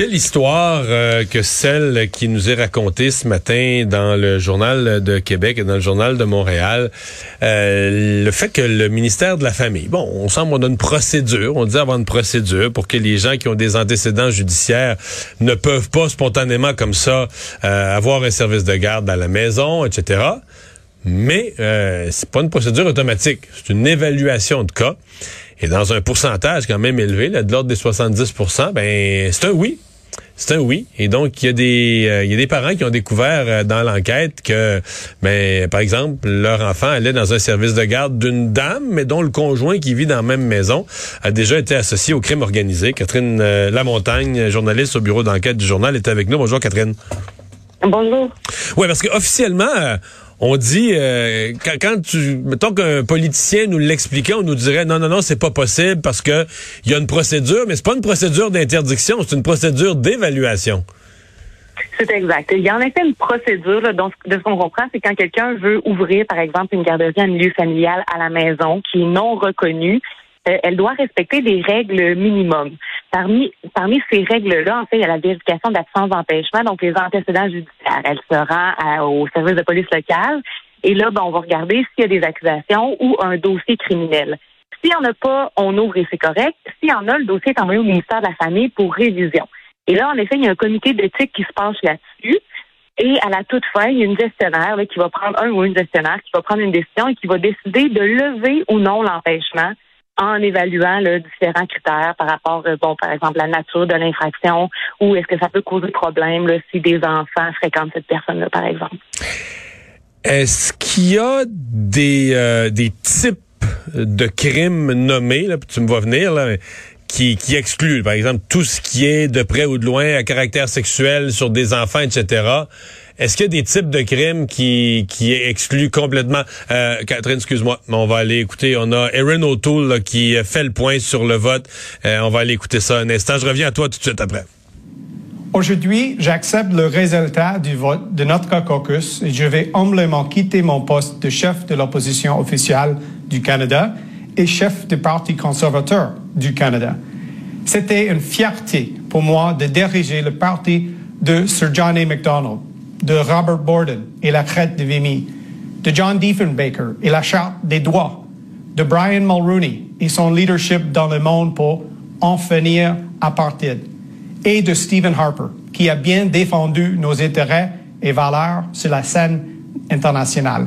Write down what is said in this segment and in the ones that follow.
Quelle histoire euh, que celle qui nous est racontée ce matin dans le journal de Québec et dans le journal de Montréal. Euh, le fait que le ministère de la Famille, bon, on semble on a une procédure, on dit avoir une procédure pour que les gens qui ont des antécédents judiciaires ne peuvent pas spontanément comme ça euh, avoir un service de garde à la maison, etc. Mais euh, c'est pas une procédure automatique, c'est une évaluation de cas. Et dans un pourcentage quand même élevé, là, de l'ordre des 70% ben c'est un oui. C'est un oui. Et donc, il y a des, euh, il y a des parents qui ont découvert euh, dans l'enquête que, ben, par exemple, leur enfant allait dans un service de garde d'une dame, mais dont le conjoint qui vit dans la même maison a déjà été associé au crime organisé. Catherine euh, Lamontagne, journaliste au bureau d'enquête du journal, est avec nous. Bonjour, Catherine. Bonjour. Oui, parce qu'officiellement, euh, on dit euh, quand, quand tu mettons qu'un politicien nous l'expliquait, on nous dirait non non non c'est pas possible parce que il y a une procédure, mais c'est pas une procédure d'interdiction, c'est une procédure d'évaluation. C'est exact. Il y a en effet une procédure, là, donc, de ce qu'on comprend, c'est quand quelqu'un veut ouvrir, par exemple, une garderie en milieu familial à la maison qui est non reconnue, euh, elle doit respecter des règles minimum. Parmi, parmi ces règles-là, en fait, il y a la vérification d'absence d'empêchement, donc les antécédents judiciaires. Elle se rend à- au service de police locale et là, ben, on va regarder s'il y a des accusations ou un dossier criminel. S'il n'y en a pas, on ouvre et c'est correct. S'il y en a, le dossier est envoyé au ministère de la Famille pour révision. Et là, en effet, il y a un comité d'éthique qui se penche là-dessus. Et à la toute fin, il y a une gestionnaire là, qui va prendre un ou une gestionnaire qui va prendre une décision et qui va décider de lever ou non l'empêchement en évaluant là, différents critères par rapport, euh, bon, par exemple, la nature de l'infraction ou est-ce que ça peut causer problème là, si des enfants fréquentent cette personne-là, par exemple? Est-ce qu'il y a des, euh, des types de crimes nommés, là, tu me vas venir, là, qui, qui excluent, par exemple, tout ce qui est de près ou de loin à caractère sexuel sur des enfants, etc. Est-ce qu'il y a des types de crimes qui, qui excluent complètement... Euh, Catherine, excuse-moi, mais on va aller écouter. On a Erin O'Toole qui fait le point sur le vote. Euh, on va aller écouter ça un instant. Je reviens à toi tout de suite après. Aujourd'hui, j'accepte le résultat du vote de notre caucus et je vais humblement quitter mon poste de chef de l'opposition officielle du Canada et chef du Parti conservateur du Canada. C'était une fierté pour moi de diriger le parti de Sir John A. Macdonald, de Robert Borden et la crête de Vimy, de John Diefenbaker et la charte des droits, de Brian Mulroney et son leadership dans le monde pour en finir apartheid, et de Stephen Harper, qui a bien défendu nos intérêts et valeurs sur la scène internationale.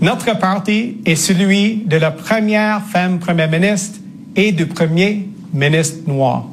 Notre parti est celui de la première femme première ministre et du premier ministre noir.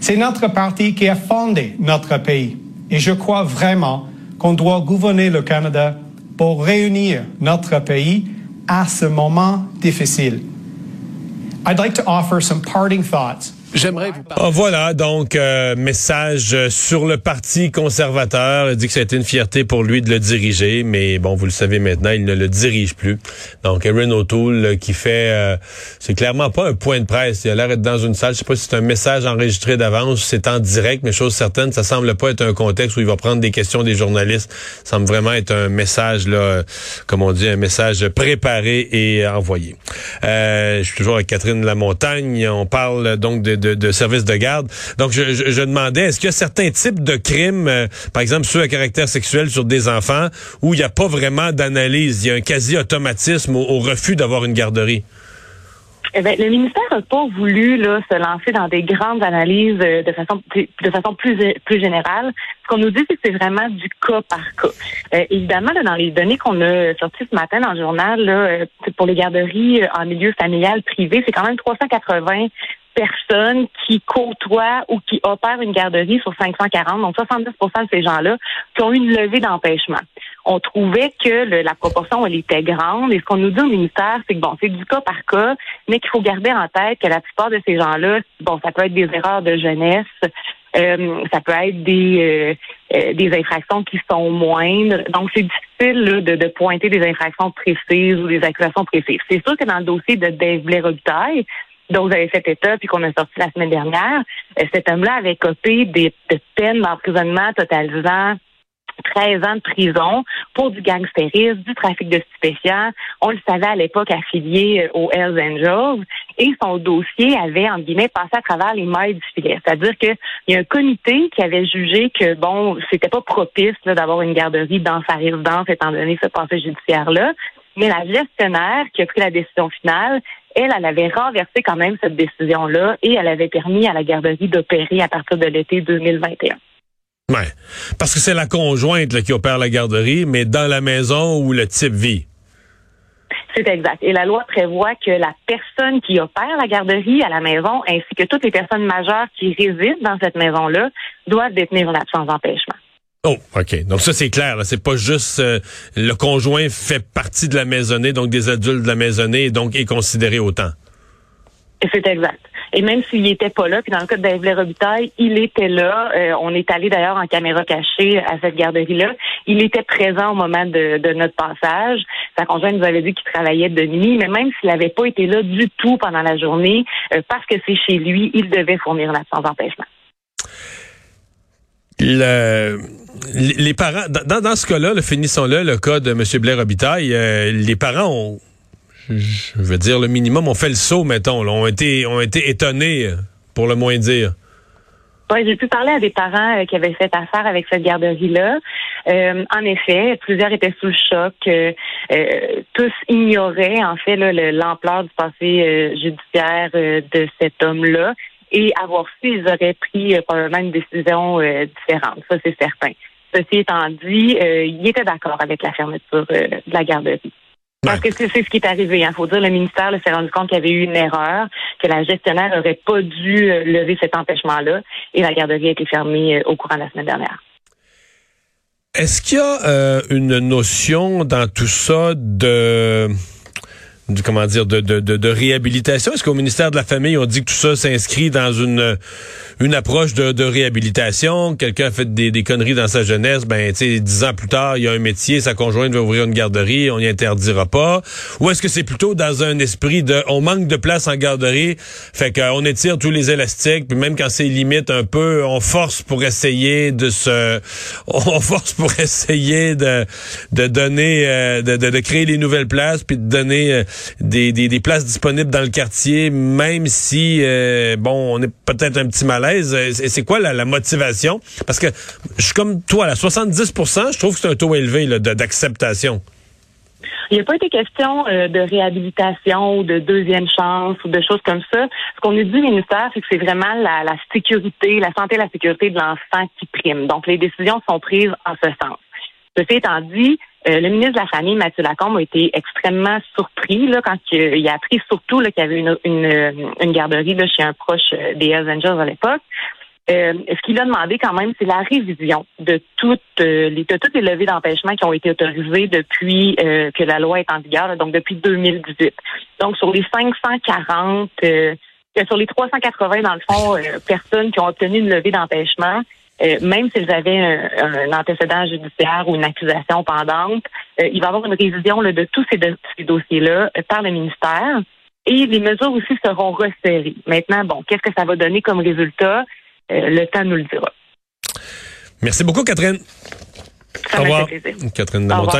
C'est notre parti qui a fondé notre pays et je crois vraiment qu'on doit gouverner le Canada pour réunir notre pays à ce moment difficile. I'd like to offer some parting thoughts J'aimerais vous parler. Ah, voilà, donc, euh, message euh, sur le Parti conservateur. Il dit que ça a été une fierté pour lui de le diriger, mais bon, vous le savez maintenant, il ne le dirige plus. Donc, Erin O'Toole euh, qui fait... c'est clairement pas un point de presse. Il a l'air d'être dans une salle. Je sais pas si c'est un message enregistré d'avance, c'est en direct, mais chose certaine, ça semble pas être un contexte où il va prendre des questions des journalistes. Ça semble vraiment être un message, là, comme on dit, un message préparé et envoyé. je suis toujours avec Catherine Lamontagne. On parle donc de de, services de garde. Donc, je, demandais, est-ce qu'il y a certains types de crimes, euh, par exemple ceux à caractère sexuel sur des enfants, où il n'y a pas vraiment d'analyse, il y a un quasi-automatisme au, refus d'avoir une garderie? Eh bien, le ministère n'a pas voulu se lancer dans des grandes analyses euh, de façon de plus générale. Ce qu'on nous dit, c'est que c'est vraiment du cas par cas. Euh, évidemment, dans les données qu'on a sorties ce matin dans le journal, pour les garderies en milieu familial privé, c'est quand même 380 personnes qui côtoient ou qui opèrent une garderie sur 540, donc 70 de ces gens-là, qui ont eu une levée d'empêchement. On trouvait que la proportion, elle était grande. Et ce qu'on nous dit au ministère, c'est que bon, c'est du cas par cas, mais qu'il faut garder en tête que la plupart de ces gens-là, bon, ça peut être des erreurs de jeunesse, euh, ça peut être des euh, euh, des infractions qui sont moindres. Donc, c'est difficile de, de, pointer des infractions précises ou des accusations précises. C'est sûr que dans le dossier de Dave Blair Robitaille, dont vous avez fait état puis qu'on a sorti la semaine dernière, euh, cet homme-là avait copé des, peines d'emprisonnement totalisant 13 ans de prison pour du gangstérisme, du trafic de stupéfiants. On le savait à l'époque affilié euh, aux Hells Angels et son dossier avait, en guillemets, passé à travers les mailles du filet. C'est-à-dire qu'il y a un comité qui avait jugé que, bon, c'était pas propice d'avoir une garderie dans sa résidence étant donné ce passé judiciaire-là. Mais la gestionnaire qui a pris la décision finale, elle, elle avait renversé quand même cette décision-là et elle avait permis à la garderie d'opérer à partir de l'été 2021. Ouais, parce que c'est la conjointe qui opère la garderie, mais dans la maison où le type vit. C'est exact. Et la loi prévoit que la personne qui opère la garderie à la maison, ainsi que toutes les personnes majeures qui résident dans cette maison-là, doivent détenir une absence d'empêchement. Oh, OK. Donc ça, c'est clair. C'est pas juste euh, le conjoint fait partie de la maisonnée, donc des adultes de la maisonnée, donc est considéré autant. C'est exact. Et même s'il n'était pas là, puis dans le cas de Robitaille, il était là. Euh, on est allé d'ailleurs en caméra cachée à cette garderie-là. Il était présent au moment de, notre passage. Sa conjointe nous avait dit qu'il travaillait de nuit, mais même s'il n'avait pas été là du tout pendant la journée, euh, parce que c'est chez lui, il devait fournir l'absence d'empêchement. Le, les parents, dans, dans ce cas-là, le finissons-le, le cas de M. Blair Robitaille, euh, les parents ont, je veux dire le minimum, ont fait le saut, mettons, ont été, ont été étonnés, pour le moins dire. Oui, j'ai pu parler à des parents euh, qui avaient fait affaire avec cette garderie-là. Euh, en effet, plusieurs étaient sous le choc. tous ignoraient en fait l'ampleur du passé judiciaire de cet homme-là et avoir su, ils auraient pris probablement une décision différente. Ça, c'est certain. Ceci étant dit, euh, il était d'accord avec la fermeture euh, de la garderie. Parce que c'est ce qui est arrivé. Il hein. faut dire, le ministère s'est rendu compte qu'il y avait eu une erreur, que la gestionnaire n'aurait pas dû euh, lever cet empêchement-là, et la garderie a été fermée au courant de la semaine dernière. Est-ce qu'il y a une notion dans tout ça de comment dire de, de, de, réhabilitation? Est-ce qu'au ministère de la Famille, on dit que tout ça s'inscrit dans une une approche de, de réhabilitation? Quelqu'un a fait des, des conneries dans sa jeunesse, ben tu sais, dix ans plus tard, il y a un métier, sa conjointe va ouvrir une garderie, on n'y interdira pas. Ou est-ce que c'est plutôt dans un esprit de on manque de place en garderie, fait qu'on étire tous les élastiques, puis même quand c'est limite un peu, on force pour essayer de se on force pour essayer de de donner euh, de, de, créer les nouvelles places puis de donner euh, des, des, places disponibles dans le quartier, même si, euh, bon, on est peut-être un petit malaise. Euh, c'est quoi la, motivation? Parce que je suis comme toi, à 70% je trouve que c'est un taux élevé d'acceptation. Il n'y a pas été question euh, de réhabilitation ou de deuxième chance ou de choses comme ça. Ce qu'on nous dit, ministère, c'est que c'est vraiment la, la, sécurité, la santé et la sécurité de l'enfant qui prime. Donc, les décisions sont prises en ce sens. Ceci étant dit, euh, le ministre de la Famille, Mathieu Lacombe, a été extrêmement surpris là, quand il, a appris surtout qu'il y avait une, une, garderie là, chez un proche euh, des Hells Angels à l'époque. Euh, ce qu'il a demandé quand même, c'est la révision de toutes les de toutes les levées d'empêchement qui ont été autorisées depuis que la loi est en vigueur, donc depuis 2018. Donc sur les 540 que sur les 380, dans le fond, euh, personnes qui ont obtenu une levée d'empêchement, euh, même s'ils avaient un, antécédent judiciaire ou une accusation pendante, euh, il va y avoir une révision de tous ces, ces dossiers-là par le ministère. Et les mesures aussi seront resserrées. Maintenant, bon, qu'est-ce que ça va donner comme résultat? le temps nous le dira. Merci beaucoup, Catherine. Ça Au revoir. Catherine de